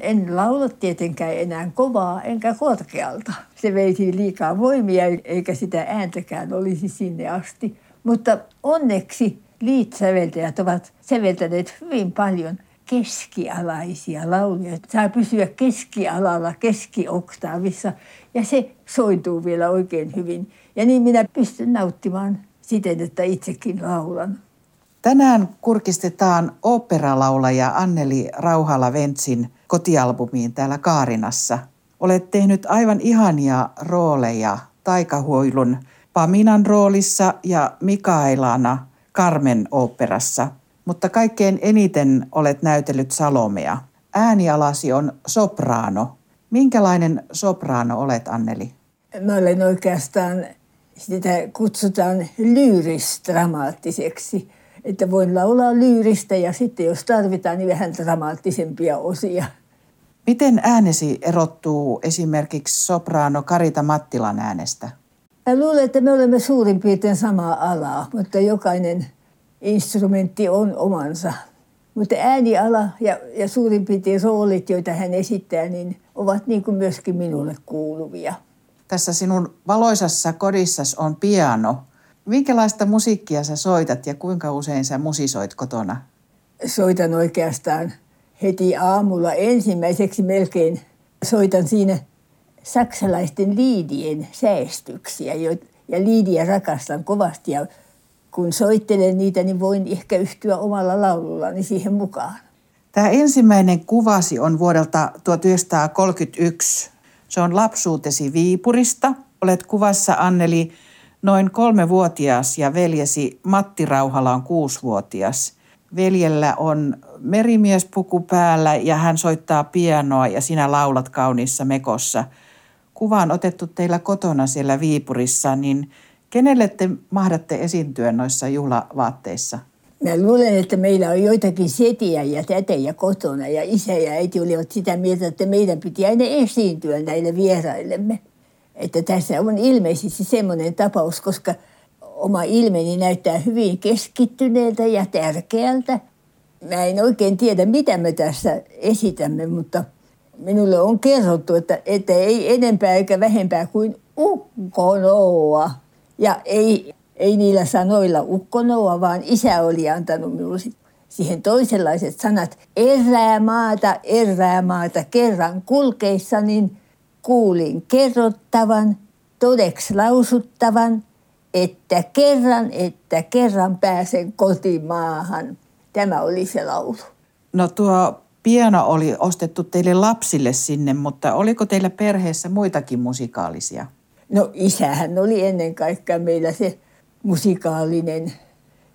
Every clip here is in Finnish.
En laula tietenkään enää kovaa enkä korkealta. Se veisi liikaa voimia eikä sitä ääntäkään olisi sinne asti. Mutta onneksi liitsäveltäjät ovat säveltäneet hyvin paljon keskialaisia lauluja. Saa pysyä keskialalla, keskioktaavissa ja se sointuu vielä oikein hyvin. Ja niin minä pystyn nauttimaan siten, että itsekin laulan. Tänään kurkistetaan oopperalaulaja Anneli Rauhala-Ventsin kotialbumiin täällä Kaarinassa. Olet tehnyt aivan ihania rooleja Taikahuilun Paminan roolissa ja Mikaelana Carmen oopperassa, mutta kaikkein eniten olet näytellyt Salomea. Äänialasi on sopraano. Minkälainen sopraano olet, Anneli? Mä olen oikeastaan, sitä kutsutaan lyyris-dramaattiseksi että voin laulaa lyyristä ja sitten jos tarvitaan, niin vähän dramaattisempia osia. Miten äänesi erottuu esimerkiksi sopraano Karita Mattilan äänestä? Mä luulen, että me olemme suurin piirtein samaa alaa, mutta jokainen instrumentti on omansa. Mutta ääniala ja, ja suurin piirtein roolit, joita hän esittää, niin ovat niin kuin myöskin minulle kuuluvia. Tässä sinun valoisassa kodissas on piano – Minkälaista musiikkia sä soitat ja kuinka usein sä musisoit kotona? Soitan oikeastaan heti aamulla ensimmäiseksi melkein. Soitan siinä saksalaisten liidien säästyksiä ja liidiä rakastan kovasti ja kun soittelen niitä, niin voin ehkä yhtyä omalla laulullani siihen mukaan. Tämä ensimmäinen kuvasi on vuodelta 1931. Se on lapsuutesi Viipurista. Olet kuvassa Anneli noin kolmevuotias ja veljesi Matti Rauhala on kuusivuotias. Veljellä on merimiespuku päällä ja hän soittaa pianoa ja sinä laulat kauniissa mekossa. Kuva on otettu teillä kotona siellä Viipurissa, niin kenelle te mahdatte esiintyä noissa juhlavaatteissa? Mä luulen, että meillä on joitakin setiä ja tätejä kotona ja isä ja äiti olivat sitä mieltä, että meidän piti aina esiintyä näille vieraillemme että tässä on ilmeisesti semmoinen tapaus, koska oma ilmeni näyttää hyvin keskittyneeltä ja tärkeältä. Mä en oikein tiedä, mitä me tässä esitämme, mutta minulle on kerrottu, että, että ei enempää eikä vähempää kuin ukkonoa. Ja ei, ei niillä sanoilla ukkonoa, vaan isä oli antanut minulle siihen toisenlaiset sanat. Erää maata, erää maata kerran kulkeissa, niin – kuulin kerrottavan, todeksi lausuttavan, että kerran, että kerran pääsen kotimaahan. Tämä oli se laulu. No tuo piano oli ostettu teille lapsille sinne, mutta oliko teillä perheessä muitakin musikaalisia? No isähän oli ennen kaikkea meillä se musikaalinen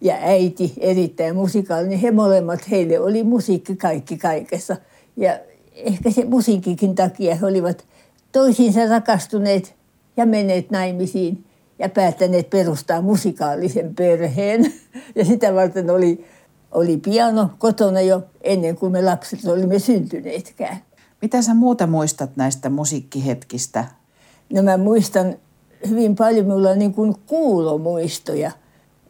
ja äiti erittäin musikaalinen. He molemmat, heille oli musiikki kaikki kaikessa. Ja ehkä se musiikikin takia he olivat toisiinsa rakastuneet ja menneet naimisiin ja päättäneet perustaa musikaalisen perheen. Ja sitä varten oli, oli piano kotona jo ennen kuin me lapset olimme syntyneetkään. Mitä sä muuta muistat näistä musiikkihetkistä? No mä muistan hyvin paljon, minulla on niin kuin kuulomuistoja.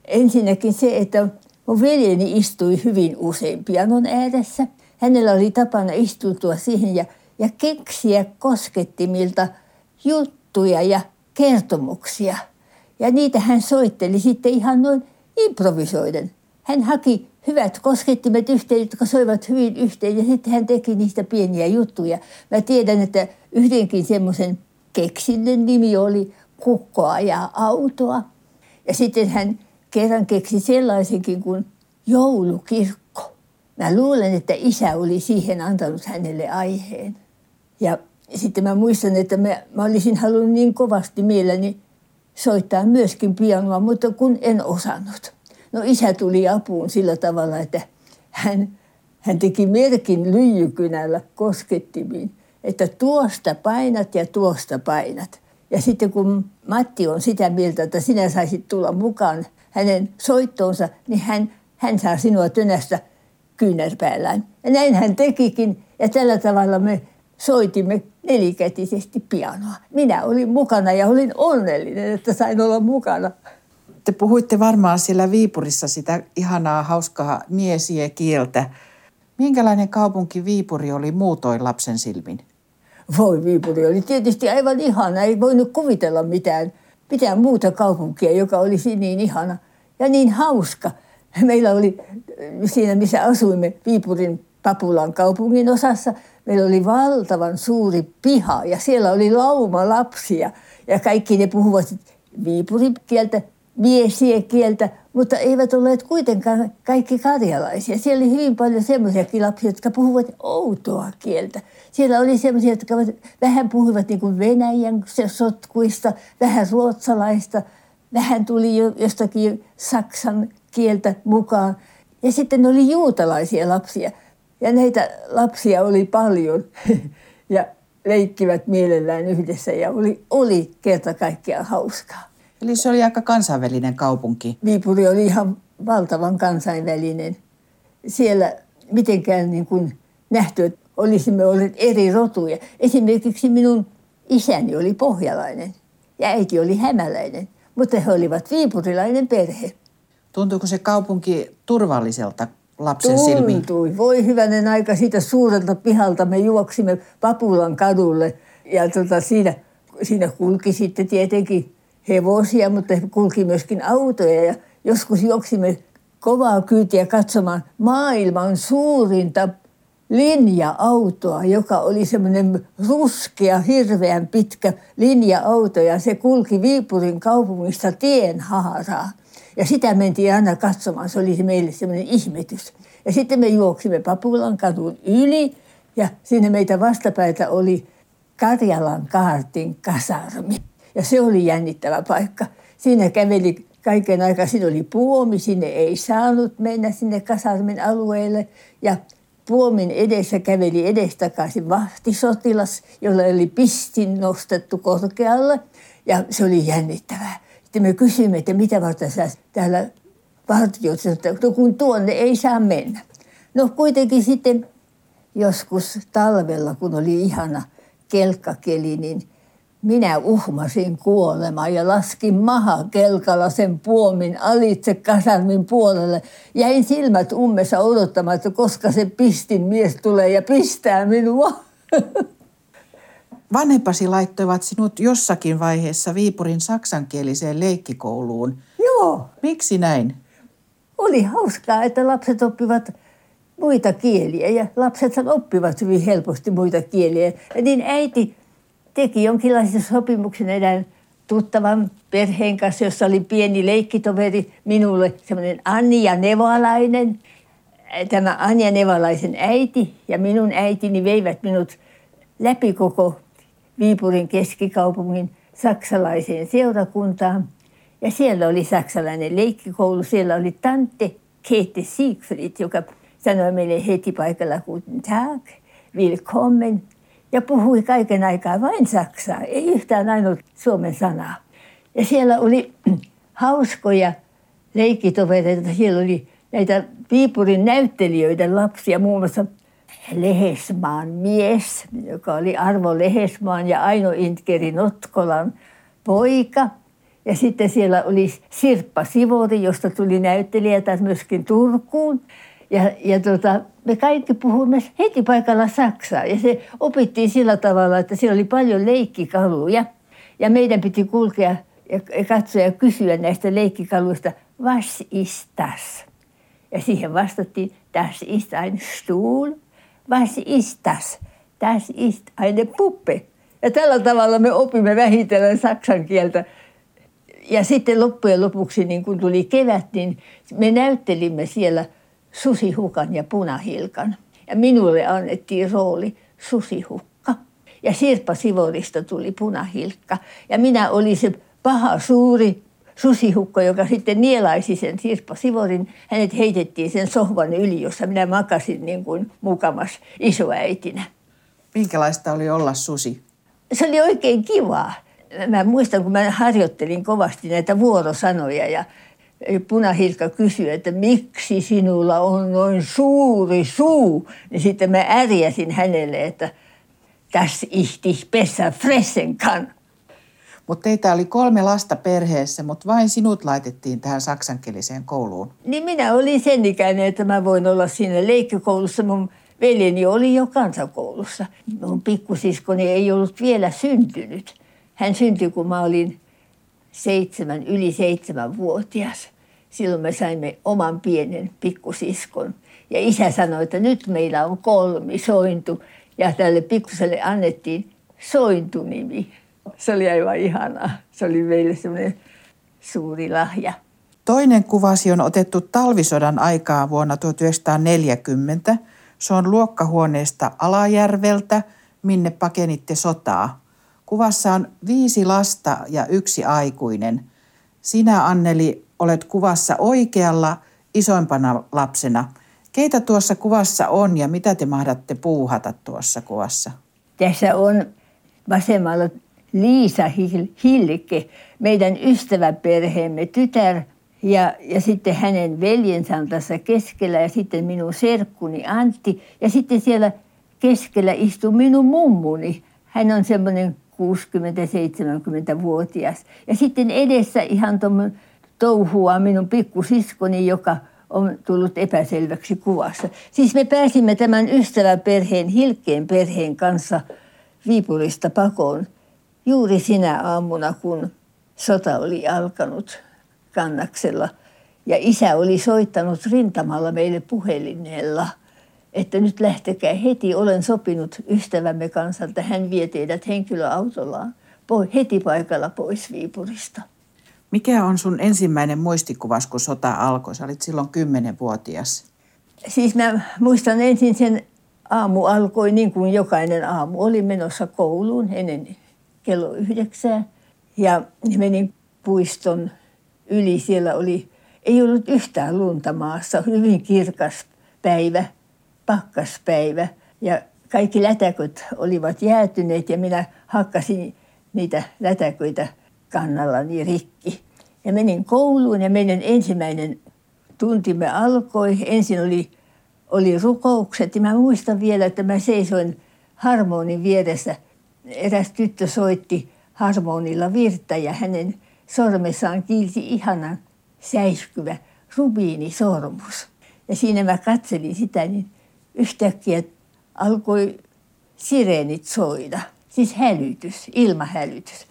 Ensinnäkin se, että mun veljeni istui hyvin usein pianon ääressä. Hänellä oli tapana istutua siihen ja ja keksiä koskettimilta juttuja ja kertomuksia. Ja niitä hän soitteli sitten ihan noin improvisoiden. Hän haki hyvät koskettimet yhteen, jotka soivat hyvin yhteen ja sitten hän teki niistä pieniä juttuja. Mä tiedän, että yhdenkin semmoisen keksinnön nimi oli Kukko ajaa autoa. Ja sitten hän kerran keksi sellaisenkin kuin joulukirkko. Mä luulen, että isä oli siihen antanut hänelle aiheen. Ja sitten mä muistan, että mä, mä olisin halunnut niin kovasti mielelläni soittaa myöskin pianoa, mutta kun en osannut. No isä tuli apuun sillä tavalla, että hän, hän teki merkin lyijykynällä koskettimiin, että tuosta painat ja tuosta painat. Ja sitten kun Matti on sitä mieltä, että sinä saisit tulla mukaan hänen soittoonsa, niin hän, hän saa sinua tönästä kyynärpäällään. Ja näin hän tekikin. Ja tällä tavalla me soitimme nelikätisesti pianoa. Minä olin mukana ja olin onnellinen, että sain olla mukana. Te puhuitte varmaan siellä Viipurissa sitä ihanaa, hauskaa miesiä kieltä. Minkälainen kaupunki Viipuri oli muutoin lapsen silmin? Voi Viipuri oli tietysti aivan ihana, ei voinut kuvitella mitään, mitään muuta kaupunkia, joka olisi niin ihana ja niin hauska. Meillä oli siinä, missä asuimme Viipurin Papulan kaupungin osassa, meillä oli valtavan suuri piha ja siellä oli lauma lapsia ja kaikki ne puhuvat Viipurin kieltä, miesiä kieltä, mutta eivät olleet kuitenkaan kaikki karjalaisia. Siellä oli hyvin paljon semmoisiakin lapsia, jotka puhuvat outoa kieltä. Siellä oli semmoisia, jotka vähän puhuivat niin kuin venäjän sotkuista, vähän ruotsalaista, vähän tuli jostakin saksan kieltä mukaan. Ja sitten oli juutalaisia lapsia. Ja näitä lapsia oli paljon ja leikkivät mielellään yhdessä ja oli, oli kerta kaikkiaan hauskaa. Eli se oli aika kansainvälinen kaupunki. Viipuri oli ihan valtavan kansainvälinen. Siellä mitenkään niin kuin nähty, että olisimme olleet eri rotuja. Esimerkiksi minun isäni oli pohjalainen ja äiti oli hämäläinen, mutta he olivat viipurilainen perhe. Tuntuuko se kaupunki turvalliselta lapsen Tuntui. silmiin? Voi hyvänen aika siitä suurelta pihalta me juoksimme Papulan kadulle ja tota, siinä, siinä kulki sitten tietenkin hevosia, mutta kulki myöskin autoja ja joskus juoksimme kovaa kyytiä katsomaan maailman suurinta linja-autoa, joka oli semmoinen ruskea, hirveän pitkä linja-auto ja se kulki Viipurin kaupungista tienhaaraa. Ja sitä mentiin aina katsomaan, se oli meille semmoinen ihmetys. Ja sitten me juoksimme Papulan kadun yli ja siinä meitä vastapäitä oli Karjalan kaartin kasarmi. Ja se oli jännittävä paikka. Siinä käveli kaiken aikaa, siinä oli puomi, sinne ei saanut mennä sinne kasarmin alueelle. Ja puomin edessä käveli edestakaisin vahtisotilas, jolla oli pistin nostettu korkealle. Ja se oli jännittävää. Sitten me kysyimme, että mitä varten sä täällä vartiot, että no kun tuonne ei saa mennä. No kuitenkin sitten joskus talvella, kun oli ihana kelkkakeli, niin minä uhmasin kuolemaan ja laskin maha kelkalla sen puomin alitse kasarmin puolelle. Jäin silmät ummessa odottamaan, että koska se pistin mies tulee ja pistää minua. Vanhempasi laittoivat sinut jossakin vaiheessa Viipurin saksankieliseen leikkikouluun. Joo. Miksi näin? Oli hauskaa, että lapset oppivat muita kieliä ja lapset oppivat hyvin helposti muita kieliä. Ja niin äiti teki jonkinlaisen sopimuksen erään tuttavan perheen kanssa, jossa oli pieni leikkitoveri minulle, semmoinen Anja Nevalainen. Tämä Anja Nevalaisen äiti ja minun äitini veivät minut läpi koko Viipurin keskikaupungin saksalaiseen seurakuntaan. Ja siellä oli saksalainen leikkikoulu. Siellä oli tante Kete Siegfried, joka sanoi meille heti paikalla Guten Tag, willkommen ja puhui kaiken aikaa vain saksaa, ei yhtään ainut suomen sanaa. Ja siellä oli hauskoja leikkitovereita, siellä oli näitä Viipurin näyttelijöiden lapsia, muun muassa Lehesmaan mies, joka oli Arvo Lehesmaan ja Aino Intkeri Notkolan poika. Ja sitten siellä oli Sirppa Sivori, josta tuli näyttelijä taas myöskin Turkuun. Ja, ja tota, me kaikki puhuimme heti paikalla saksaa ja se opittiin sillä tavalla, että siellä oli paljon leikkikaluja ja meidän piti kulkea ja katsoa ja kysyä näistä leikkikaluista, was ist das? Ja siihen vastattiin, das ist ein Stuhl, was ist das? Das ist eine Puppe. Ja tällä tavalla me opimme vähitellen saksan kieltä. Ja sitten loppujen lopuksi, niin kun tuli kevät, niin me näyttelimme siellä – susihukan ja punahilkan. Ja minulle annettiin rooli susihukka. Ja Sirpa Sivorista tuli punahilkka. Ja minä olin se paha suuri susihukko, joka sitten nielaisi sen Sirpa Sivorin. Hänet heitettiin sen sohvan yli, jossa minä makasin niin kuin mukamas isoäitinä. Minkälaista oli olla susi? Se oli oikein kivaa. Mä muistan, kun mä harjoittelin kovasti näitä vuorosanoja ja punahilkka kysyi, että miksi sinulla on noin suuri suu, niin sitten mä ärjäsin hänelle, että tässä ihti pesä fressen kann. Mutta teitä oli kolme lasta perheessä, mutta vain sinut laitettiin tähän saksankieliseen kouluun. Niin minä olin sen ikäinen, että mä voin olla siinä leikkikoulussa. Mun veljeni oli jo kansakoulussa. Mun pikkusiskoni ei ollut vielä syntynyt. Hän syntyi, kun mä olin seitsemän, yli seitsemän vuotias. Silloin me saimme oman pienen pikkusiskon. Ja isä sanoi, että nyt meillä on kolmi sointu. Ja tälle pikkuselle annettiin sointunimi. Se oli aivan ihanaa. Se oli meille semmoinen suuri lahja. Toinen kuvasi on otettu talvisodan aikaa vuonna 1940. Se on luokkahuoneesta Alajärveltä, minne pakenitte sotaa. Kuvassa on viisi lasta ja yksi aikuinen. Sinä, Anneli, olet kuvassa oikealla isoimpana lapsena. Keitä tuossa kuvassa on ja mitä te mahdatte puuhata tuossa kuvassa? Tässä on vasemmalla Liisa Hilke, meidän ystäväperheemme tytär ja, ja sitten hänen veljensä on tässä keskellä ja sitten minun serkkuni Antti. Ja sitten siellä keskellä istuu minun mummuni. Hän on semmoinen 60-70-vuotias. Ja sitten edessä ihan touhua minun pikkusiskoni, joka on tullut epäselväksi kuvassa. Siis me pääsimme tämän ystäväperheen, Hilkkeen perheen kanssa Viipurista pakoon juuri sinä aamuna, kun sota oli alkanut kannaksella. Ja isä oli soittanut rintamalla meille puhelineella, että nyt lähtekää heti. Olen sopinut ystävämme kanssa, että hän vie teidät henkilöautollaan heti paikalla pois Viipurista. Mikä on sun ensimmäinen muistikuvas, kun sota alkoi? Sä olit silloin kymmenenvuotias. Siis mä muistan ensin sen aamu alkoi niin kuin jokainen aamu. Oli menossa kouluun ennen kello yhdeksää ja menin puiston yli. Siellä oli, ei ollut yhtään lunta maassa, hyvin kirkas päivä, pakkaspäivä ja kaikki lätäköt olivat jäätyneet ja minä hakkasin niitä lätäköitä kannallani rikki. Ja menin kouluun ja meidän ensimmäinen tuntimme alkoi. Ensin oli, oli rukoukset ja mä muistan vielä, että mä seisoin harmonin vieressä. Eräs tyttö soitti harmonilla virta ja hänen sormessaan kiilsi ihanan säiskyvä rubiinisormus. Ja siinä mä katselin sitä, niin yhtäkkiä alkoi sireenit soida. Siis hälytys, ilmahälytys.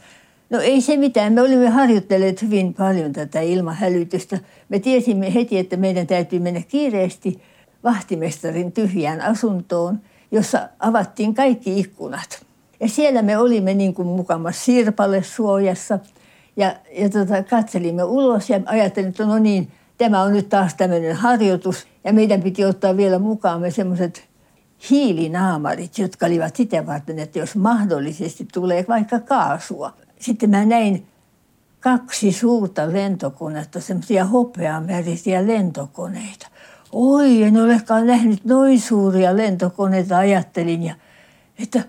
No ei se mitään. Me olimme harjoitelleet hyvin paljon tätä ilmahälytystä. Me tiesimme heti, että meidän täytyy mennä kiireesti vahtimestarin tyhjään asuntoon, jossa avattiin kaikki ikkunat. Ja siellä me olimme niin kuin mukamassa sirpalle suojassa ja, ja tota, katselimme ulos ja ajattelimme, että no niin, tämä on nyt taas tämmöinen harjoitus. Ja meidän piti ottaa vielä mukaamme semmoiset hiilinaamarit, jotka olivat sitä varten, että jos mahdollisesti tulee vaikka kaasua, sitten mä näin kaksi suurta lentokonetta, semmoisia hopeamärisiä lentokoneita. Oi, en olekaan nähnyt noin suuria lentokoneita, ajattelin. Ja, että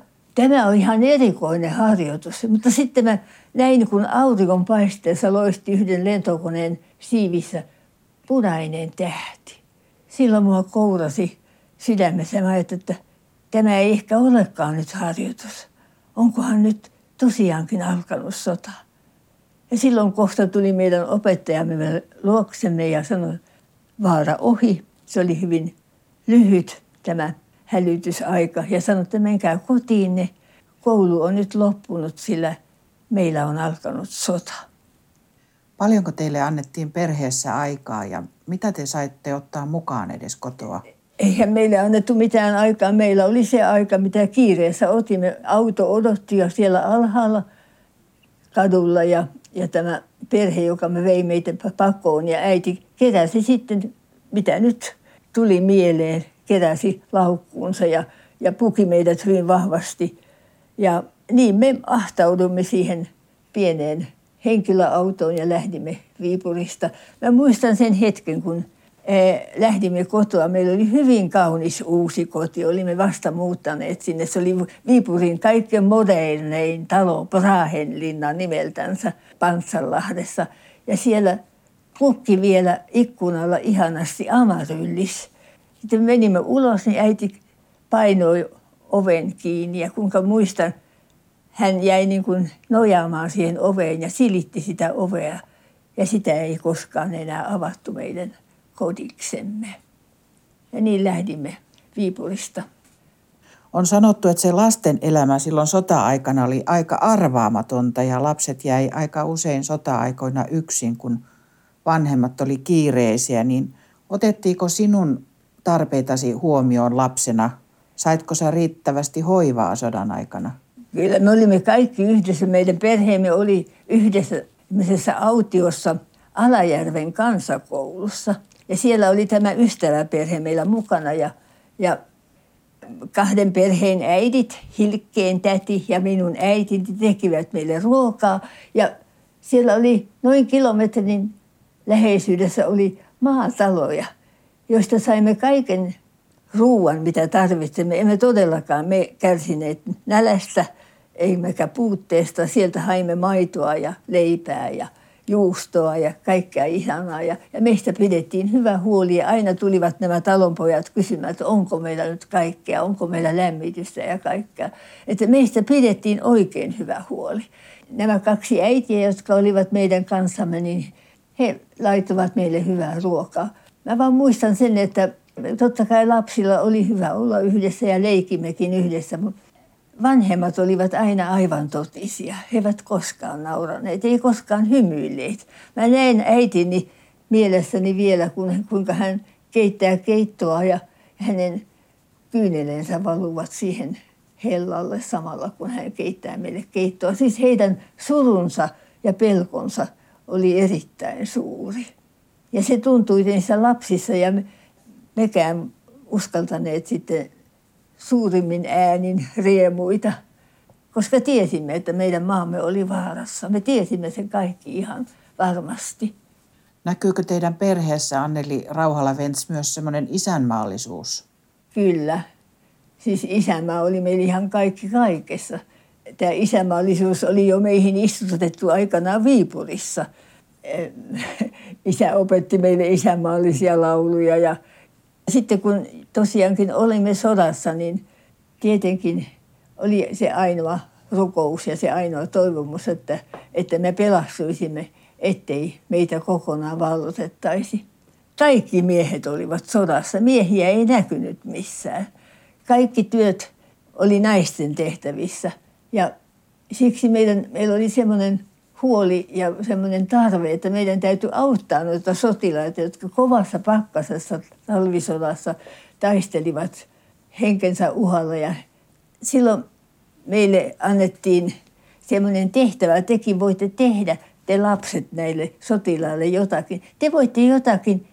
tämä on ihan erikoinen harjoitus. Mutta sitten mä näin, kun auringon paisteessa loisti yhden lentokoneen siivissä punainen tähti. Silloin mua kourasi sydämessä. Mä ajattelin, että tämä ei ehkä olekaan nyt harjoitus. Onkohan nyt tosiaankin alkanut sota. Ja silloin kohta tuli meidän opettajamme luoksemme ja sanoi, vaara ohi. Se oli hyvin lyhyt tämä hälytysaika ja sanoi, että menkää kotiinne. Koulu on nyt loppunut, sillä meillä on alkanut sota. Paljonko teille annettiin perheessä aikaa ja mitä te saitte ottaa mukaan edes kotoa? eihän meille annettu mitään aikaa. Meillä oli se aika, mitä kiireessä otimme. Auto odotti jo siellä alhaalla kadulla ja, ja tämä perhe, joka me vei meitä pakoon ja äiti keräsi sitten, mitä nyt tuli mieleen, keräsi laukkuunsa ja, ja puki meidät hyvin vahvasti. Ja niin me ahtaudumme siihen pieneen henkilöautoon ja lähdimme Viipurista. Mä muistan sen hetken, kun Eh, lähdimme kotoa. Meillä oli hyvin kaunis uusi koti. Olimme vasta muuttaneet sinne. Se oli Viipurin kaikkein modernein talo, Brahenlinna nimeltänsä Pantsanlahdessa. Ja siellä kukki vielä ikkunalla ihanasti amaryllis. Sitten menimme ulos, niin äiti painoi oven kiinni ja kuinka muistan, hän jäi niin kuin nojaamaan siihen oveen ja silitti sitä ovea. Ja sitä ei koskaan enää avattu meidän kodiksemme. Ja niin lähdimme Viipurista. On sanottu, että se lasten elämä silloin sota-aikana oli aika arvaamatonta ja lapset jäi aika usein sota-aikoina yksin, kun vanhemmat oli kiireisiä. Niin otettiinko sinun tarpeitasi huomioon lapsena? Saitko sä riittävästi hoivaa sodan aikana? Kyllä me olimme kaikki yhdessä. Meidän perheemme oli yhdessä autiossa Alajärven kansakoulussa. Ja siellä oli tämä ystäväperhe meillä mukana ja, ja kahden perheen äidit, Hilkkeen täti ja minun äitini tekivät meille ruokaa. Ja siellä oli noin kilometrin läheisyydessä oli maataloja, joista saimme kaiken ruuan, mitä tarvitsemme. Emme todellakaan me kärsineet nälästä – emmekä puutteesta. Sieltä haimme maitoa ja leipää ja juustoa ja kaikkea ihanaa. Ja, ja meistä pidettiin hyvä huoli ja aina tulivat nämä talonpojat kysymään, että onko meillä nyt kaikkea, onko meillä lämmitystä ja kaikkea. Että meistä pidettiin oikein hyvä huoli. Nämä kaksi äitiä, jotka olivat meidän kanssamme, niin he laittoivat meille hyvää ruokaa. Mä vaan muistan sen, että totta kai lapsilla oli hyvä olla yhdessä ja leikimmekin yhdessä, mutta vanhemmat olivat aina aivan totisia. He eivät koskaan nauraneet, ei koskaan hymyilleet. Mä näin äitini mielessäni vielä, kun, kuinka hän keittää keittoa ja hänen kyyneleensä valuvat siihen hellalle samalla, kun hän keittää meille keittoa. Siis heidän surunsa ja pelkonsa oli erittäin suuri. Ja se tuntui niissä lapsissa ja mekään uskaltaneet sitten suurimmin äänin riemuita, koska tiesimme, että meidän maamme oli vaarassa. Me tiesimme sen kaikki ihan varmasti. Näkyykö teidän perheessä, Anneli Rauhala-Vents, myös semmoinen isänmaallisuus? Kyllä. Siis isänmaa oli meillä ihan kaikki kaikessa. Tämä isänmaallisuus oli jo meihin istutettu aikanaan Viipurissa. Isä opetti meille isänmaallisia lauluja ja sitten kun tosiaankin olimme sodassa, niin tietenkin oli se ainoa rukous ja se ainoa toivomus, että, että me pelastuisimme, ettei meitä kokonaan vallotettaisi. Kaikki miehet olivat sodassa. Miehiä ei näkynyt missään. Kaikki työt oli naisten tehtävissä. Ja siksi meidän, meillä oli semmoinen huoli ja semmoinen tarve, että meidän täytyy auttaa noita sotilaita, jotka kovassa pakkasessa talvisodassa taistelivat henkensä uhalla. Ja silloin meille annettiin semmoinen tehtävä, tekin voitte tehdä, te lapset näille sotilaille jotakin. Te voitte jotakin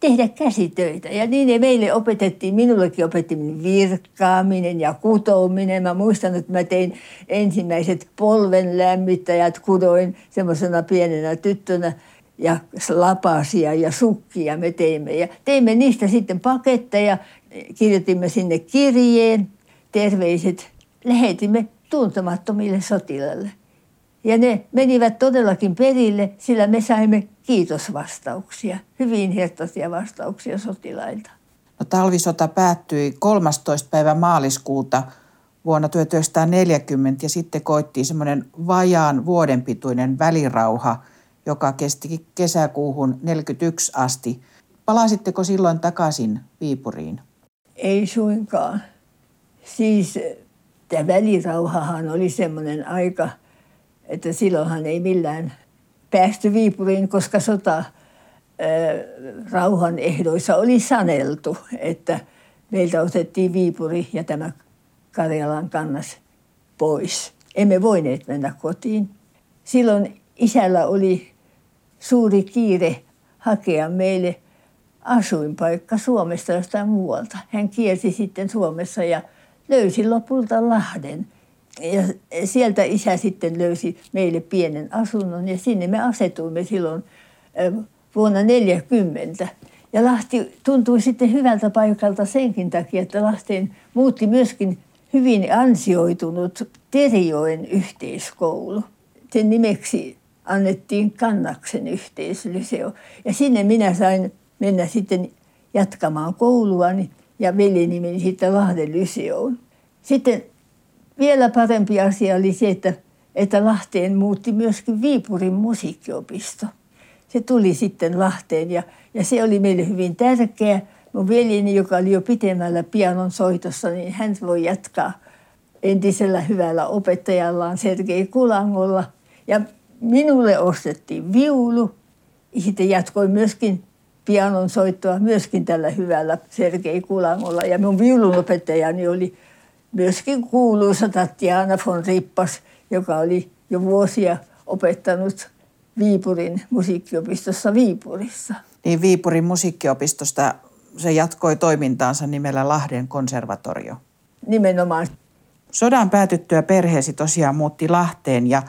tehdä käsitöitä. Ja niin ne meille opetettiin, minullekin opetettiin virkkaaminen ja kutominen. Mä muistan, että mä tein ensimmäiset polven lämmittäjät, kudoin semmoisena pienenä tyttönä ja lapasia ja sukkia me teimme. Ja teimme niistä sitten paketteja, kirjoitimme sinne kirjeen, terveiset, lähetimme tuntemattomille sotilaille. Ja ne menivät todellakin perille, sillä me saimme kiitosvastauksia, hyvin hertaisia vastauksia sotilailta. No, talvisota päättyi 13. päivä maaliskuuta vuonna 1940 ja sitten koittiin semmoinen vajaan vuoden pituinen välirauha, joka kesti kesäkuuhun 1941 asti. Palasitteko silloin takaisin Viipuriin? Ei suinkaan. Siis tämä välirauhahan oli semmoinen aika – että silloinhan ei millään päästy Viipuriin, koska sota rauhan ehdoissa oli saneltu, että meiltä otettiin Viipuri ja tämä Karjalan kannas pois. Emme voineet mennä kotiin. Silloin isällä oli suuri kiire hakea meille asuinpaikka Suomesta jostain muualta. Hän kiersi sitten Suomessa ja löysi lopulta Lahden – ja sieltä isä sitten löysi meille pienen asunnon ja sinne me asetuimme silloin vuonna 40. Ja Lahti tuntui sitten hyvältä paikalta senkin takia, että Lahteen muutti myöskin hyvin ansioitunut Terijoen yhteiskoulu. Sen nimeksi annettiin Kannaksen yhteislyseo. Ja sinne minä sain mennä sitten jatkamaan kouluani ja veljeni meni sitten Lahden lyseoon. Sitten vielä parempi asia oli se, että, että Lahteen muutti myöskin Viipurin musiikkiopisto. Se tuli sitten Lahteen ja, ja se oli meille hyvin tärkeä. mun veljeni, joka oli jo pitemmällä pianon soitossa, niin hän voi jatkaa entisellä hyvällä opettajallaan Sergei Kulangolla. Ja minulle ostettiin viulu. Sitten jatkoi myöskin pianon soittoa myöskin tällä hyvällä Sergei Kulangolla. Ja mun viulunopettajani oli myöskin kuuluisa Tatjana von Rippas, joka oli jo vuosia opettanut Viipurin musiikkiopistossa Viipurissa. Niin Viipurin musiikkiopistosta se jatkoi toimintaansa nimellä Lahden konservatorio. Nimenomaan. Sodan päätyttyä perheesi tosiaan muutti Lahteen ja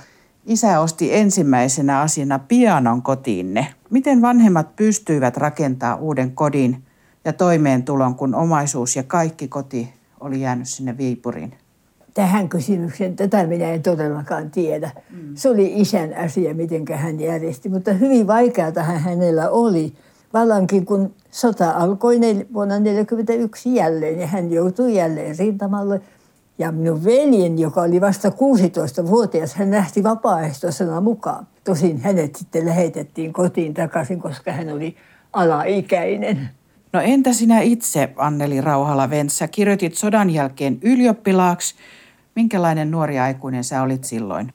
isä osti ensimmäisenä asiana pianon kotiinne. Miten vanhemmat pystyivät rakentaa uuden kodin ja toimeentulon, kun omaisuus ja kaikki koti oli jäänyt sinne Viipuriin? Tähän kysymykseen, tätä minä en todellakaan tiedä. Mm. Se oli isän asia, miten hän järjesti, mutta hyvin vaikeaa hänellä oli. Vallankin kun sota alkoi vuonna 1941 jälleen ja hän joutui jälleen rintamalle. Ja minun veljeni, joka oli vasta 16-vuotias, hän lähti vapaaehtoisena mukaan. Tosin hänet sitten lähetettiin kotiin takaisin, koska hän oli alaikäinen. No entä sinä itse, Anneli Rauhala-Ventsä, kirjoitit sodan jälkeen ylioppilaaksi. Minkälainen nuori aikuinen sä olit silloin?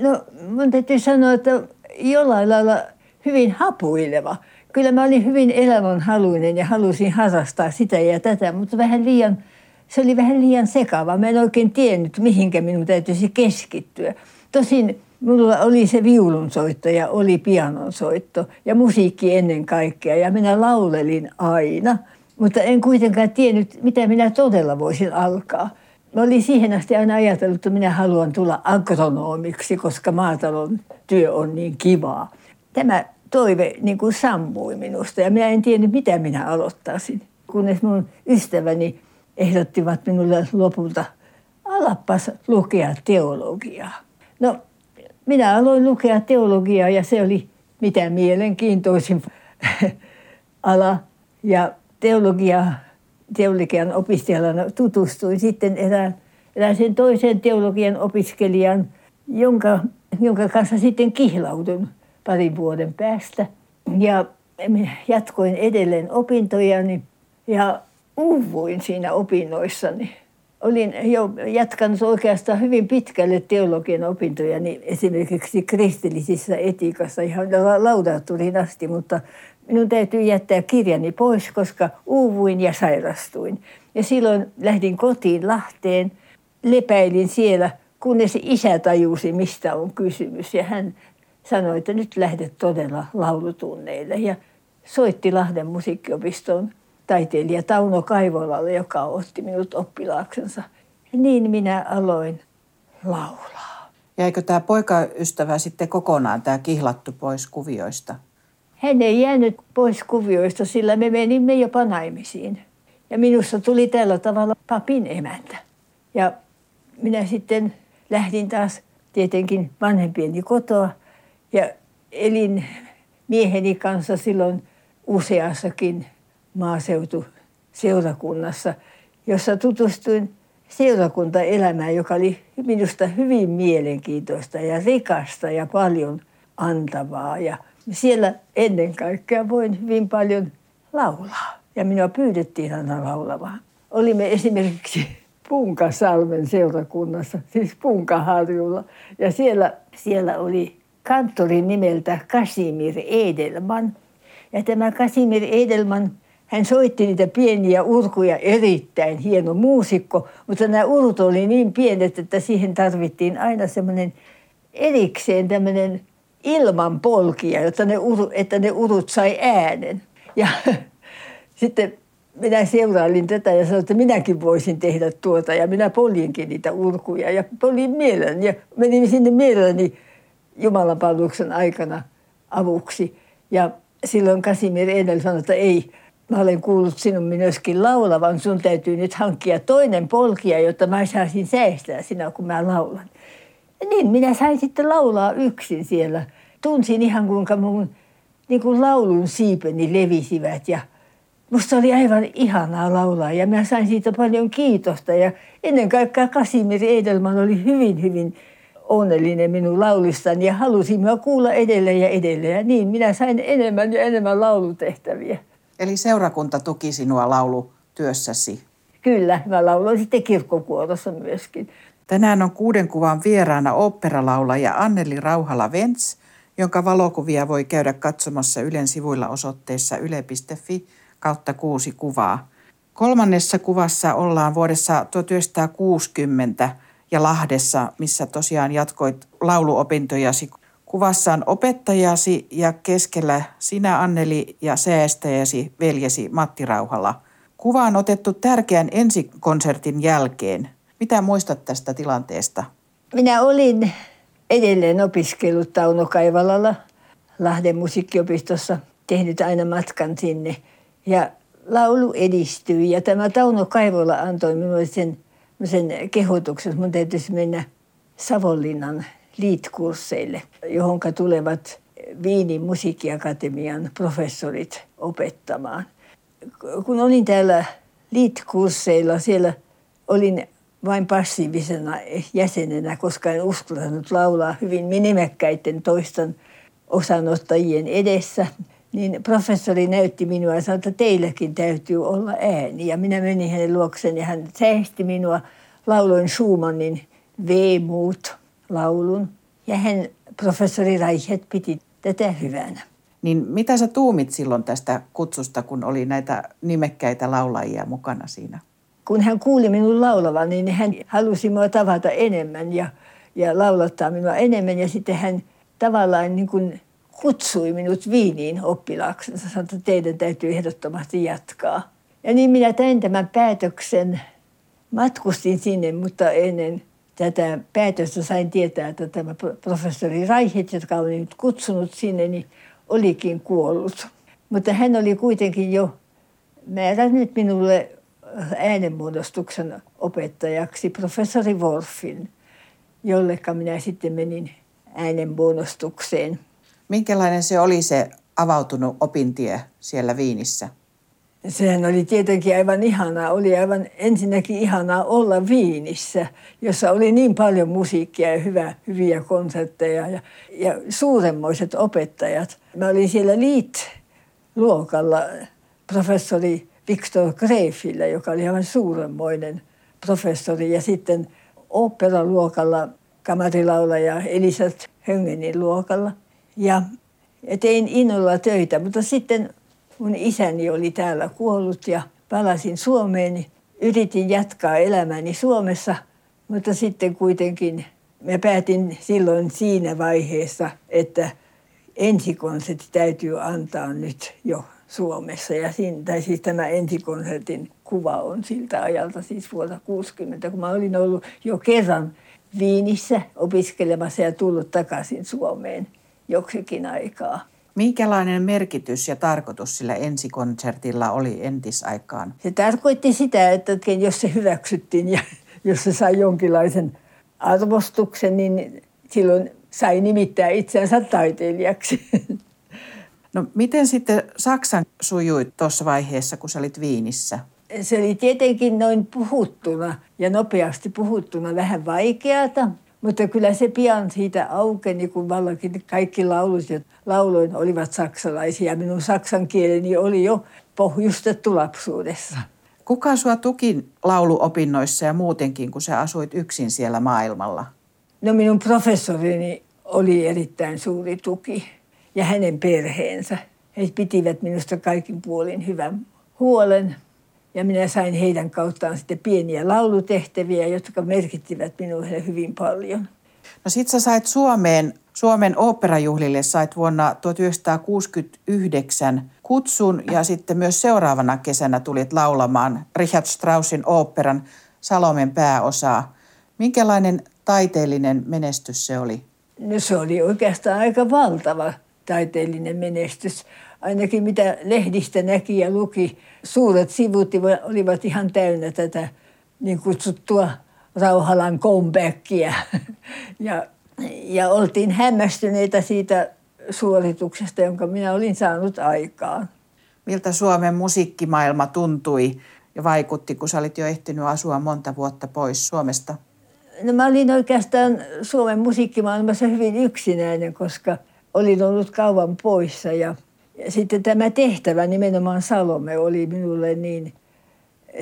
No mun täytyy sanoa, että jollain lailla hyvin hapuileva. Kyllä mä olin hyvin elämänhaluinen ja halusin harrastaa sitä ja tätä, mutta vähän liian, se oli vähän liian sekava. Mä en oikein tiennyt, mihinkä minun täytyisi keskittyä. Tosin Minulla oli se viulunsoitto ja oli pianonsoitto ja musiikki ennen kaikkea ja minä laulelin aina. Mutta en kuitenkaan tiennyt, mitä minä todella voisin alkaa. Mä olin siihen asti aina ajatellut, että minä haluan tulla agronomiksi, koska maatalon työ on niin kivaa. Tämä toive niin kuin sammui minusta ja minä en tiennyt, mitä minä aloittaisin. Kunnes mun ystäväni ehdottivat minulle lopulta, alappas lukea teologiaa. No minä aloin lukea teologiaa ja se oli mitä mielenkiintoisin ala. Ja teologia, teologian opiskelijana tutustuin sitten erään, erään toisen teologian opiskelijan, jonka, jonka kanssa sitten kihlaudun parin vuoden päästä. Ja jatkoin edelleen opintojani ja uuvuin siinä opinnoissani olin jo jatkanut oikeastaan hyvin pitkälle teologian opintoja, niin esimerkiksi kristillisissä etiikassa ihan laudaatturin asti, mutta minun täytyy jättää kirjani pois, koska uuvuin ja sairastuin. Ja silloin lähdin kotiin Lahteen, lepäilin siellä, kunnes isä tajusi, mistä on kysymys. Ja hän sanoi, että nyt lähdet todella laulutunneille. Ja soitti Lahden musiikkiopistoon taiteilija Tauno Kaivolalle, joka otti minut oppilaaksensa. Ja niin minä aloin laulaa. Jäikö tämä poikaystävä sitten kokonaan tämä kihlattu pois kuvioista? Hän ei jäänyt pois kuvioista, sillä me menimme jopa naimisiin. Ja minusta tuli tällä tavalla papin emäntä. Ja minä sitten lähdin taas tietenkin vanhempieni kotoa ja elin mieheni kanssa silloin useassakin maaseutuseurakunnassa, jossa tutustuin seurakuntaelämään, joka oli minusta hyvin mielenkiintoista ja rikasta ja paljon antavaa. Ja siellä ennen kaikkea voin hyvin paljon laulaa. Ja minua pyydettiin aina laulamaan. Olimme esimerkiksi Punkasalmen seurakunnassa, siis Punkaharjulla. Ja siellä, siellä oli kanttori nimeltä Kasimir Edelman. Ja tämä Kasimir Edelman – hän soitti niitä pieniä urkuja, erittäin hieno muusikko, mutta nämä urut oli niin pienet, että siihen tarvittiin aina semmoinen erikseen tämmöinen ilman polkia, jotta ne uru, että ne urut sai äänen. Ja sitten minä seurailin tätä ja sanoin, että minäkin voisin tehdä tuota. Ja minä poljinkin niitä urkuja ja poljin mielelläni. Ja menin sinne mielelläni Jumalan aikana avuksi. Ja silloin Kasimir Enel sanoi, että ei, Mä olen kuullut sinun myöskin laulavan, sun täytyy nyt hankkia toinen polkia, jotta mä saisin säästää sinä, kun mä laulan. Ja niin, minä sain sitten laulaa yksin siellä. Tunsin ihan kuinka mun niin kuin laulun siipeni levisivät ja musta oli aivan ihanaa laulaa ja mä sain siitä paljon kiitosta. Ja ennen kaikkea Kasimir Edelman oli hyvin, hyvin onnellinen minun laulistani ja halusi minua kuulla edelleen ja edelleen. Ja niin minä sain enemmän ja enemmän laulutehtäviä. Eli seurakunta tuki sinua laulutyössäsi? Kyllä, mä lauloin sitten kirkkokuorossa myöskin. Tänään on kuuden kuvan vieraana oopperalaulaja Anneli Rauhala-Vents, jonka valokuvia voi käydä katsomassa Ylen sivuilla osoitteessa yle.fi kautta kuusi kuvaa. Kolmannessa kuvassa ollaan vuodessa 1960 ja Lahdessa, missä tosiaan jatkoit lauluopintojasi. Kuvassa on opettajasi ja keskellä sinä Anneli ja säästäjäsi veljesi Matti Rauhala. Kuva on otettu tärkeän ensikonsertin jälkeen. Mitä muistat tästä tilanteesta? Minä olin edelleen opiskellut Tauno Kaivalalla Lahden musiikkiopistossa, tehnyt aina matkan sinne. Ja laulu edistyi ja tämä Tauno Kaivola antoi minulle sen, sen kehotuksen, että minun täytyisi mennä Savonlinnan liitkursseille, johon tulevat Viinin musiikkiakatemian professorit opettamaan. Kun olin täällä liitkursseilla, siellä olin vain passiivisena jäsenenä, koska en uskaltanut laulaa hyvin minimekkäiden toistan osanottajien edessä. Niin professori näytti minua ja sanoi, että teilläkin täytyy olla ääni. Ja minä menin hänen luokseen ja hän säästi minua. Lauloin Schumannin Veemut laulun. Ja hän, professori Reichet, piti tätä hyvänä. Niin mitä sä tuumit silloin tästä kutsusta, kun oli näitä nimekkäitä laulajia mukana siinä? kun hän kuuli minun laulavan, niin hän halusi minua tavata enemmän ja, ja laulattaa minua enemmän. Ja sitten hän tavallaan niin kuin kutsui minut Viiniin oppilaaksi. Hän sanoi, että teidän täytyy ehdottomasti jatkaa. Ja niin minä tein tämän päätöksen. Matkustin sinne, mutta ennen tätä päätöstä sain tietää, että tämä professori Raihit, joka oli nyt kutsunut sinne, niin olikin kuollut. Mutta hän oli kuitenkin jo määrännyt minulle äänenmuodostuksen opettajaksi professori Wolfin, jolleka minä sitten menin äänenmuodostukseen. Minkälainen se oli se avautunut opintie siellä Viinissä? Sehän oli tietenkin aivan ihanaa. Oli aivan ensinnäkin ihanaa olla Viinissä, jossa oli niin paljon musiikkia ja hyvä, hyviä konsertteja ja, ja suuremmoiset opettajat. Mä olin siellä Liit-luokalla professori Viktor Greifillä, joka oli aivan suuremmoinen professori. Ja sitten operaluokalla kamarilaulaja Elisat Höngenin luokalla. Ja tein innolla töitä, mutta sitten mun isäni oli täällä kuollut ja palasin Suomeen. Yritin jatkaa elämäni Suomessa, mutta sitten kuitenkin mä päätin silloin siinä vaiheessa, että ensikonsertti täytyy antaa nyt jo Suomessa. Ja siinä, tai siis tämä ensikonsertin kuva on siltä ajalta, siis vuonna 60, kun mä olin ollut jo kerran Viinissä opiskelemassa ja tullut takaisin Suomeen joksikin aikaa. Minkälainen merkitys ja tarkoitus sillä ensikonsertilla oli entisaikaan? Se tarkoitti sitä, että jos se hyväksyttiin ja jos se sai jonkinlaisen arvostuksen, niin silloin sai nimittää itseänsä taiteilijaksi. No miten sitten Saksan sujuit tuossa vaiheessa, kun sä olit Viinissä? Se oli tietenkin noin puhuttuna ja nopeasti puhuttuna vähän vaikeata, mutta kyllä se pian siitä aukeni, kun vallakin kaikki laulut ja lauloin olivat saksalaisia. Minun saksan kieleni oli jo pohjustettu lapsuudessa. Kuka sua tuki lauluopinnoissa ja muutenkin, kun sä asuit yksin siellä maailmalla? No minun professorini oli erittäin suuri tuki ja hänen perheensä. He pitivät minusta kaikin puolin hyvän huolen ja minä sain heidän kauttaan sitten pieniä laulutehtäviä, jotka merkittivät minulle hyvin paljon. No sit sä sait Suomeen, Suomen oopperajuhlille sait vuonna 1969 kutsun ja sitten myös seuraavana kesänä tulit laulamaan Richard Straussin oopperan Salomen pääosaa. Minkälainen taiteellinen menestys se oli? No se oli oikeastaan aika valtava taiteellinen menestys. Ainakin mitä lehdistä näki ja luki, suuret sivut olivat ihan täynnä tätä niin kutsuttua Rauhalan comebackia. Ja, ja oltiin hämmästyneitä siitä suorituksesta, jonka minä olin saanut aikaan. Miltä Suomen musiikkimaailma tuntui ja vaikutti, kun sä olit jo ehtinyt asua monta vuotta pois Suomesta? No mä olin oikeastaan Suomen musiikkimaailmassa hyvin yksinäinen, koska – olin ollut kauan poissa ja Ja sitten tämä tehtävä, nimenomaan Salome, oli minulle niin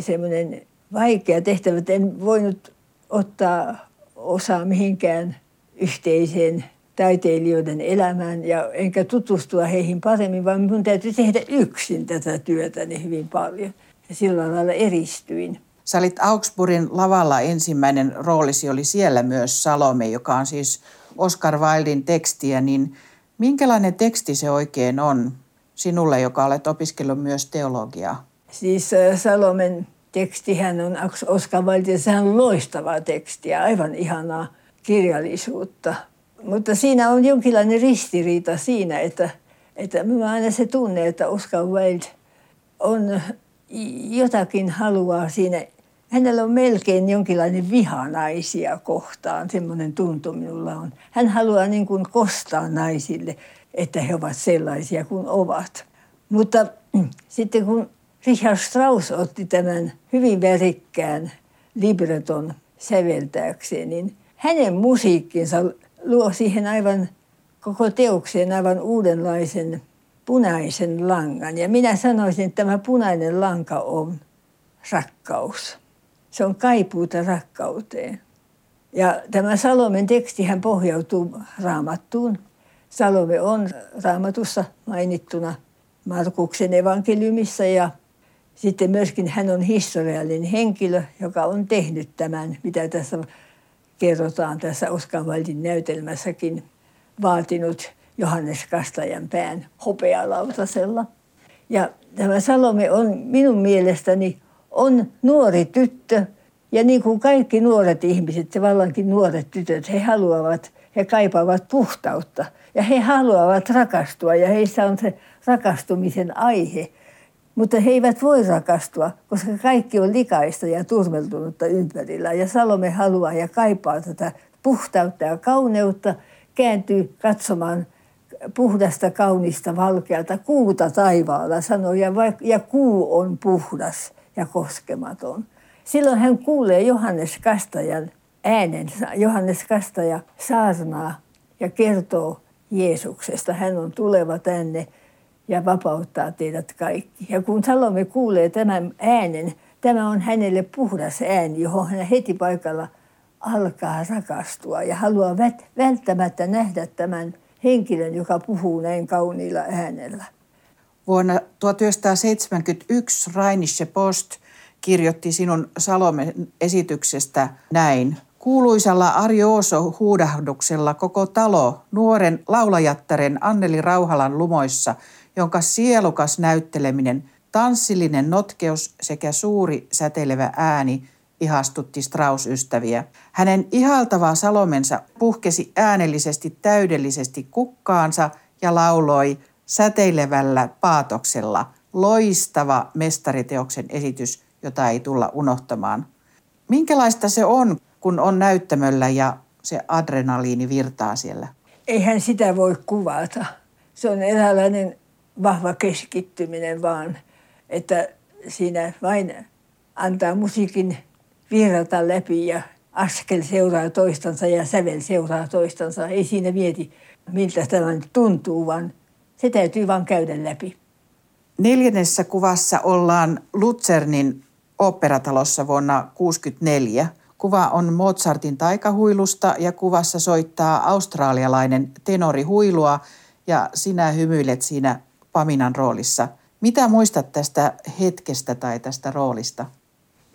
semmoinen vaikea tehtävä, että en voinut ottaa osaa mihinkään yhteiseen taiteilijoiden elämään ja enkä tutustua heihin paremmin, vaan minun täytyy tehdä yksin tätä työtä niin hyvin paljon. Ja sillä lailla eristyin. Sä olit Augsburgin lavalla ensimmäinen roolisi oli siellä myös Salome, joka on siis Oscar Wildin tekstiä, niin minkälainen teksti se oikein on sinulle, joka olet opiskellut myös teologiaa? Siis Salomen tekstihän on sehän on loistavaa tekstiä, aivan ihanaa kirjallisuutta. Mutta siinä on jonkinlainen ristiriita siinä, että, että minulla aina se tunne, että Oscar Wilde on jotakin haluaa siinä. Hänellä on melkein jonkinlainen viha naisia kohtaan, semmoinen tuntu minulla on. Hän haluaa niin kuin kostaa naisille, että he ovat sellaisia kuin ovat. Mutta sitten kun Richard Strauss otti tämän hyvin värikkään libreton säveltääkseen, niin hänen musiikkinsa luo siihen aivan koko teokseen aivan uudenlaisen punaisen langan. Ja minä sanoisin, että tämä punainen lanka on rakkaus. Se on kaipuuta rakkauteen. Ja tämä Salomen tekstihän pohjautuu raamattuun. Salome on raamatussa mainittuna Markuksen evankeliumissa ja sitten myöskin hän on historiallinen henkilö, joka on tehnyt tämän, mitä tässä kerrotaan tässä Oscar Waldin näytelmässäkin, vaatinut Johannes Kastajan pään hopealautasella. Ja tämä Salome on minun mielestäni on nuori tyttö, ja niin kuin kaikki nuoret ihmiset, se vallankin nuoret tytöt, he haluavat, he kaipaavat puhtautta ja he haluavat rakastua ja heissä on se rakastumisen aihe. Mutta he eivät voi rakastua, koska kaikki on likaista ja turmeltunutta ympärillä. Ja Salome haluaa ja kaipaa tätä puhtautta ja kauneutta, kääntyy katsomaan puhdasta, kaunista, valkealta kuuta taivaalla, sanoi, ja, ja kuu on puhdas ja koskematon. Silloin hän kuulee Johannes Kastajan äänen. Johannes Kastaja saarnaa ja kertoo Jeesuksesta. Hän on tuleva tänne ja vapauttaa teidät kaikki. Ja kun Salome kuulee tämän äänen, tämä on hänelle puhdas ääni, johon hän heti paikalla alkaa rakastua ja haluaa välttämättä nähdä tämän henkilön, joka puhuu näin kauniilla äänellä. Vuonna 1971 Rheinische Post kirjoitti sinun Salomen esityksestä näin. Kuuluisalla Arjooso huudahduksella koko talo nuoren laulajattaren Anneli Rauhalan lumoissa, jonka sielukas näytteleminen, tanssillinen notkeus sekä suuri säteilevä ääni ihastutti Strauss-ystäviä. Hänen ihaltava Salomensa puhkesi äänellisesti täydellisesti kukkaansa ja lauloi säteilevällä paatoksella loistava mestariteoksen esitys, jota ei tulla unohtamaan. Minkälaista se on, kun on näyttämöllä ja se adrenaliini virtaa siellä? Eihän sitä voi kuvata. Se on eräänlainen vahva keskittyminen vaan, että siinä vain antaa musiikin virrata läpi ja askel seuraa toistansa ja sävel seuraa toistansa. Ei siinä mieti, miltä tämä tuntuu, vaan se täytyy vain käydä läpi. Neljännessä kuvassa ollaan Luzernin operatalossa vuonna 1964. Kuva on Mozartin taikahuilusta ja kuvassa soittaa australialainen tenori huilua ja sinä hymyilet siinä Paminan roolissa. Mitä muistat tästä hetkestä tai tästä roolista?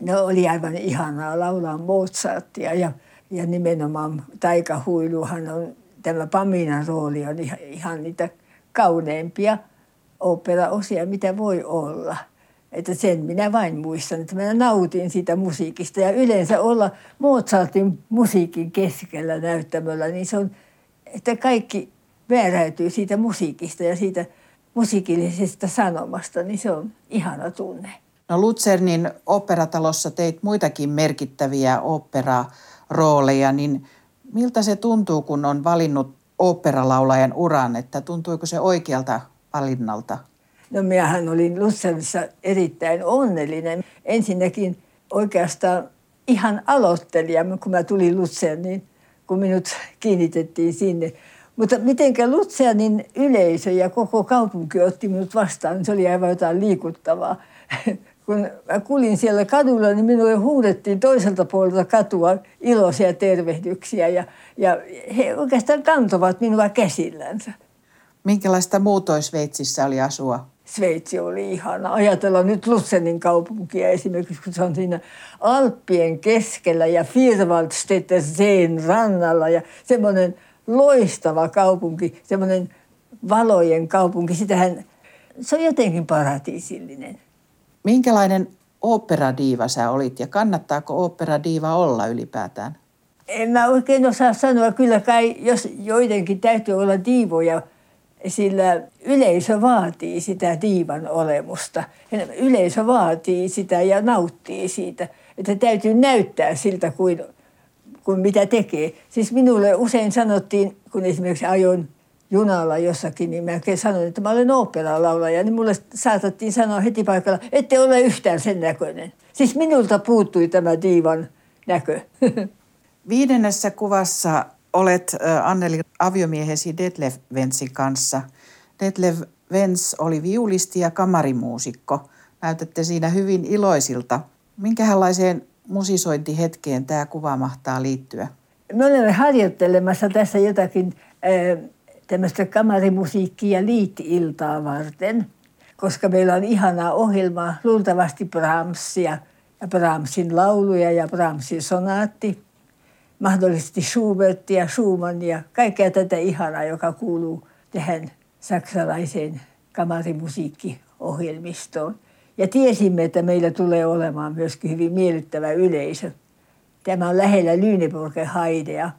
No oli aivan ihanaa laulaa Mozartia ja, ja nimenomaan taikahuiluhan on, tämä Paminan rooli on ihan, ihan niitä kauneimpia operaosia, mitä voi olla. Että sen minä vain muistan, että minä nautin siitä musiikista. Ja yleensä olla Mozartin musiikin keskellä näyttämöllä, niin se on, että kaikki vääräytyy siitä musiikista ja siitä musiikillisesta sanomasta, niin se on ihana tunne. No Luzernin operatalossa teit muitakin merkittäviä operarooleja, niin miltä se tuntuu, kun on valinnut operalaulajan uran, että tuntuiko se oikealta valinnalta? No minähän olin Luzernissa erittäin onnellinen. Ensinnäkin oikeastaan ihan aloittelija, kun mä tulin Luzerniin, kun minut kiinnitettiin sinne. Mutta mitenkä Lutseanin yleisö ja koko kaupunki otti minut vastaan, niin se oli aivan jotain liikuttavaa. Kun mä kulin siellä kadulla, niin minulle huudettiin toiselta puolelta katua iloisia tervehdyksiä ja, ja he oikeastaan kantovat minua käsillänsä. Minkälaista muutoisveitsissä oli asua? Sveitsi oli ihana. Ajatella nyt Lussenin kaupunkia esimerkiksi, kun se on siinä Alppien keskellä ja Firwaldstätter Seen rannalla ja semmoinen loistava kaupunki, semmoinen valojen kaupunki. Sitähän, se on jotenkin paratiisillinen. Minkälainen operadiiva sä olit ja kannattaako operadiiva olla ylipäätään? En mä oikein osaa sanoa. Kyllä kai, jos joidenkin täytyy olla diivoja – sillä yleisö vaatii sitä diivan olemusta. Yleisö vaatii sitä ja nauttii siitä. Että täytyy näyttää siltä kuin, kuin mitä tekee. Siis minulle usein sanottiin, kun esimerkiksi ajoin junalla jossakin, niin mä sanoin, että mä olen oopperalaulaja, niin mulle saatettiin sanoa heti paikalla, ette ole yhtään sen näköinen. Siis minulta puuttui tämä diivan näkö. Viidennessä kuvassa olet Anneli aviomiehesi Detlef Vensin kanssa. Detlef Vens oli viulisti ja kamarimuusikko. Näytätte siinä hyvin iloisilta. Minkälaiseen musisointihetkeen tämä kuva mahtaa liittyä? Me olemme harjoittelemassa tässä jotakin tämmöistä kamarimusiikkia liitti-iltaa varten, koska meillä on ihanaa ohjelmaa, luultavasti Brahmsia ja Brahmsin lauluja ja Brahmsin sonaatti – mahdollisesti Schubertia, Schumannia, kaikkea tätä ihanaa, joka kuuluu tähän saksalaiseen kamarimusiikkiohjelmistoon. Ja tiesimme, että meillä tulee olemaan myöskin hyvin miellyttävä yleisö. Tämä on lähellä Lüneburger Haidea.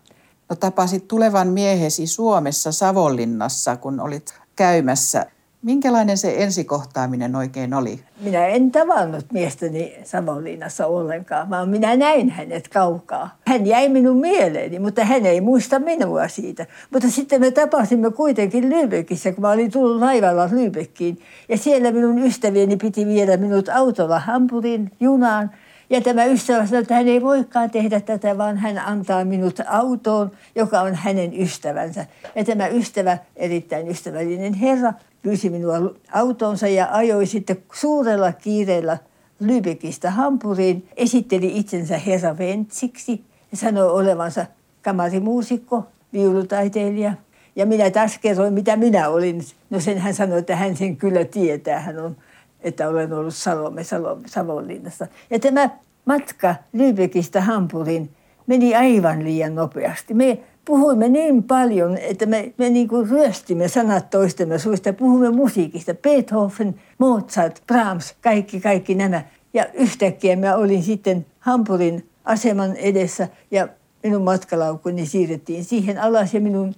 No tapasit tulevan miehesi Suomessa Savonlinnassa, kun olit käymässä Minkälainen se ensikohtaaminen oikein oli? Minä en tavannut miestäni Savonlinnassa ollenkaan, vaan minä näin hänet kaukaa. Hän jäi minun mieleeni, mutta hän ei muista minua siitä. Mutta sitten me tapasimme kuitenkin Lübeckissä, kun mä olin tullut laivalla Lübeckiin. Ja siellä minun ystävieni piti viedä minut autolla Hampurin junaan. Ja tämä ystävä sanoi, että hän ei voikaan tehdä tätä, vaan hän antaa minut autoon, joka on hänen ystävänsä. Ja tämä ystävä, erittäin ystävällinen herra, pyysi minua autonsa ja ajoi sitten suurella kiireellä Lübeckistä Hampuriin, esitteli itsensä herra Ventsiksi ja sanoi olevansa kamarimuusikko, viulutaiteilija. Ja minä taas kerroin, mitä minä olin. No sen hän sanoi, että hän sen kyllä tietää. Hän on, että olen ollut Salome, Salome Savonlinnassa. Ja tämä matka Lübeckistä Hampurin meni aivan liian nopeasti. Me puhuimme niin paljon, että me, me niin kuin ryöstimme sanat toistemme suista. Puhuimme musiikista. Beethoven, Mozart, Brahms, kaikki, kaikki nämä. Ja yhtäkkiä mä olin sitten Hampurin aseman edessä ja minun matkalaukuni siirrettiin siihen alas ja minun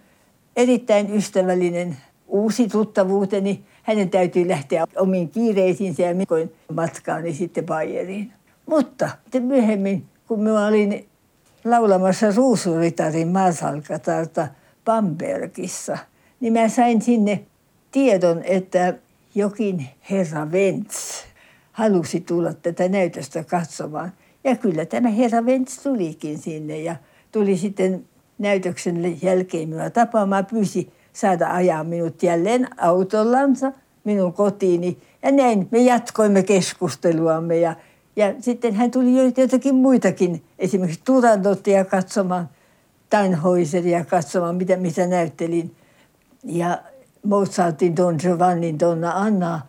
erittäin ystävällinen uusi tuttavuuteni, hänen täytyy lähteä omiin kiireisiinsä ja mikoin matkaani sitten Bayeriin. Mutta myöhemmin, kun mä olin laulamassa Ruusuritarin Marsalkatarta Bambergissa, niin mä sain sinne tiedon, että jokin herra Vents halusi tulla tätä näytöstä katsomaan. Ja kyllä tämä herra Vents tulikin sinne ja tuli sitten näytöksen jälkeen minua tapaamaan, pyysi saada ajaa minut jälleen autollansa minun kotiini. Ja näin me jatkoimme keskusteluamme ja ja sitten hän tuli joitakin muitakin, esimerkiksi Turandottia katsomaan, Tannhäuseria katsomaan, mitä, mitä näyttelin. Ja Mozartin Don Giovannin Donna Anna.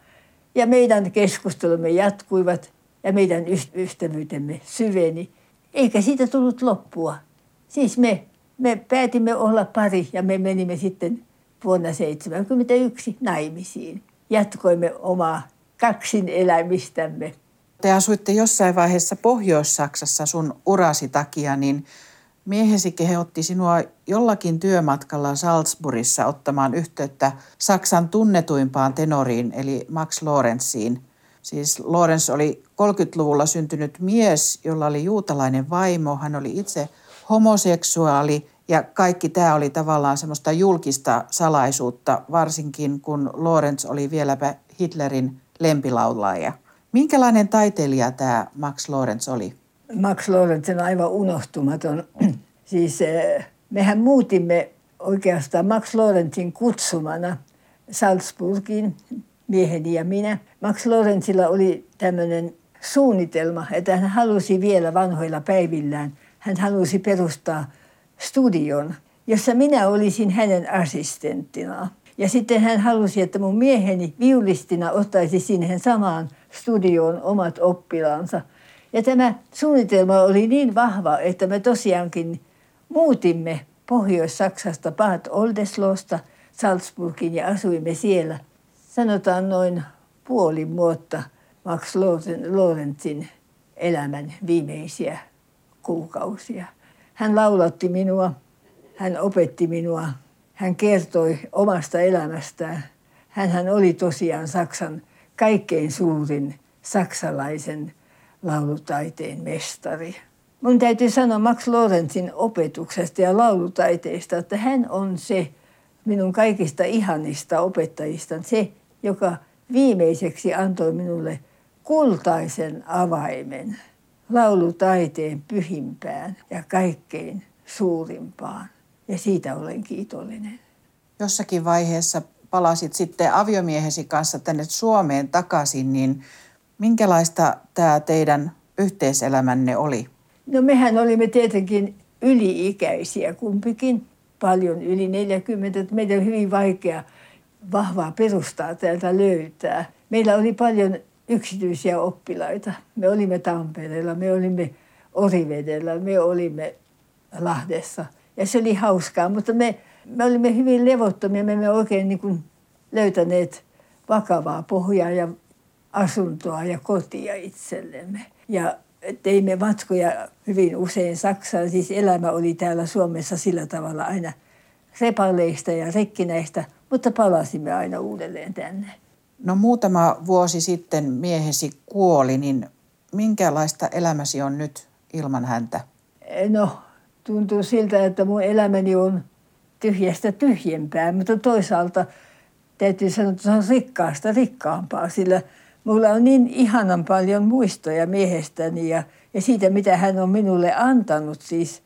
Ja meidän keskustelumme jatkuivat ja meidän ystävyytemme syveni. Eikä siitä tullut loppua. Siis me, me päätimme olla pari ja me menimme sitten vuonna 1971 naimisiin. Jatkoimme omaa kaksin elämistämme. Te asuitte jossain vaiheessa Pohjois-Saksassa sun urasi takia, niin miehesi kehotti sinua jollakin työmatkalla Salzburgissa ottamaan yhteyttä Saksan tunnetuimpaan tenoriin, eli Max Lorenziin. Siis Lorenz oli 30-luvulla syntynyt mies, jolla oli juutalainen vaimo. Hän oli itse homoseksuaali ja kaikki tämä oli tavallaan semmoista julkista salaisuutta, varsinkin kun Lorenz oli vieläpä Hitlerin lempilaulaja. Minkälainen taiteilija tämä Max Lorenz oli? Max Lorenz on aivan unohtumaton. siis eh, mehän muutimme oikeastaan Max Lorenzin kutsumana Salzburgin, mieheni ja minä. Max Lorenzilla oli tämmöinen suunnitelma, että hän halusi vielä vanhoilla päivillään, hän halusi perustaa studion, jossa minä olisin hänen assistenttinaan. Ja sitten hän halusi, että mun mieheni viulistina ottaisi sinne samaan studioon omat oppilaansa. Ja tämä suunnitelma oli niin vahva, että me tosiaankin muutimme Pohjois-Saksasta Bad Oldeslosta Salzburgin ja asuimme siellä sanotaan noin puoli vuotta Max Lorenzin elämän viimeisiä kuukausia. Hän laulatti minua, hän opetti minua, hän kertoi omasta elämästään. Hän oli tosiaan Saksan kaikkein suurin saksalaisen laulutaiteen mestari. Mun täytyy sanoa Max Lorenzin opetuksesta ja laulutaiteesta, että hän on se minun kaikista ihanista opettajista, se, joka viimeiseksi antoi minulle kultaisen avaimen laulutaiteen pyhimpään ja kaikkein suurimpaan. Ja siitä olen kiitollinen. Jossakin vaiheessa palasit sitten aviomiehesi kanssa tänne Suomeen takaisin, niin minkälaista tämä teidän yhteiselämänne oli? No mehän olimme tietenkin yli-ikäisiä kumpikin, paljon yli 40. Meidän on hyvin vaikea vahvaa perustaa täältä löytää. Meillä oli paljon yksityisiä oppilaita. Me olimme Tampereella, me olimme Orivedellä, me olimme Lahdessa. Ja se oli hauskaa, mutta me, me olimme hyvin levottomia. Me emme oikein niin kuin löytäneet vakavaa pohjaa ja asuntoa ja kotia itsellemme. Ja teimme matkoja hyvin usein Saksaan. Siis elämä oli täällä Suomessa sillä tavalla aina repaleista ja rikkinäistä, mutta palasimme aina uudelleen tänne. No muutama vuosi sitten miehesi kuoli, niin minkälaista elämäsi on nyt ilman häntä? No, tuntuu siltä, että mun elämäni on tyhjästä tyhjempää, mutta toisaalta täytyy sanoa, että se on rikkaasta rikkaampaa, sillä mulla on niin ihanan paljon muistoja miehestäni ja, ja siitä, mitä hän on minulle antanut siis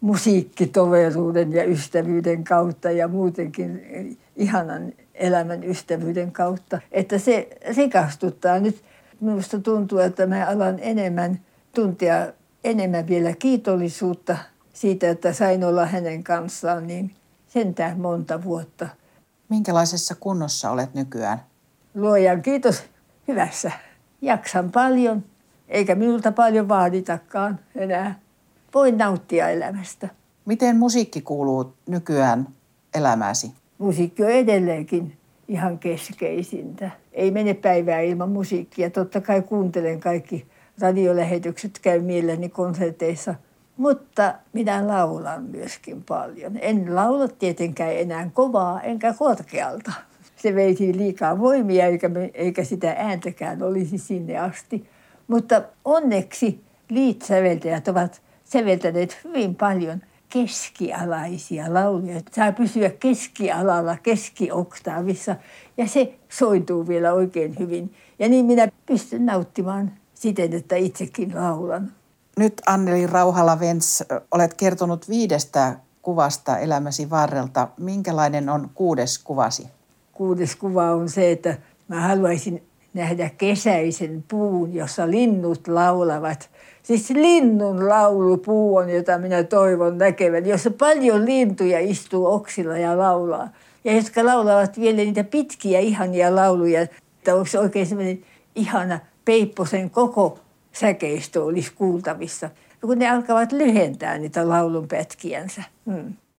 musiikkitoveruuden ja ystävyyden kautta ja muutenkin ihanan elämän ystävyyden kautta. Että se rikastuttaa nyt. Minusta tuntuu, että mä alan enemmän tuntea enemmän vielä kiitollisuutta siitä, että sain olla hänen kanssaan niin sentään monta vuotta. Minkälaisessa kunnossa olet nykyään? Luojan kiitos hyvässä. Jaksan paljon, eikä minulta paljon vaaditakaan enää. Voin nauttia elämästä. Miten musiikki kuuluu nykyään elämääsi? Musiikki on edelleenkin ihan keskeisintä. Ei mene päivää ilman musiikkia. Totta kai kuuntelen kaikki radiolähetykset, käy mielelläni konserteissa. Mutta minä laulan myöskin paljon. En laula tietenkään enää kovaa enkä korkealta. Se veisi liikaa voimia eikä, eikä sitä ääntäkään olisi sinne asti. Mutta onneksi liitsäveltäjät ovat säveltäneet hyvin paljon – keskialaisia lauluja. Saa pysyä keskialalla, keskioktavissa ja se soituu vielä oikein hyvin. Ja niin minä pystyn nauttimaan siten, että itsekin laulan. Nyt Anneli Rauhala-Vents, olet kertonut viidestä kuvasta elämäsi varrelta. Minkälainen on kuudes kuvasi? Kuudes kuva on se, että mä haluaisin nähdä kesäisen puun, jossa linnut laulavat – Siis linnun laulupuu on, jota minä toivon näkevän, jossa paljon lintuja istuu oksilla ja laulaa. Ja jotka laulavat vielä niitä pitkiä ihania lauluja, että onko se oikein semmoinen ihana Peipposen koko säkeistö olisi kuultavissa. Ja kun ne alkavat lyhentää niitä laulun pätkiänsä. Hmm.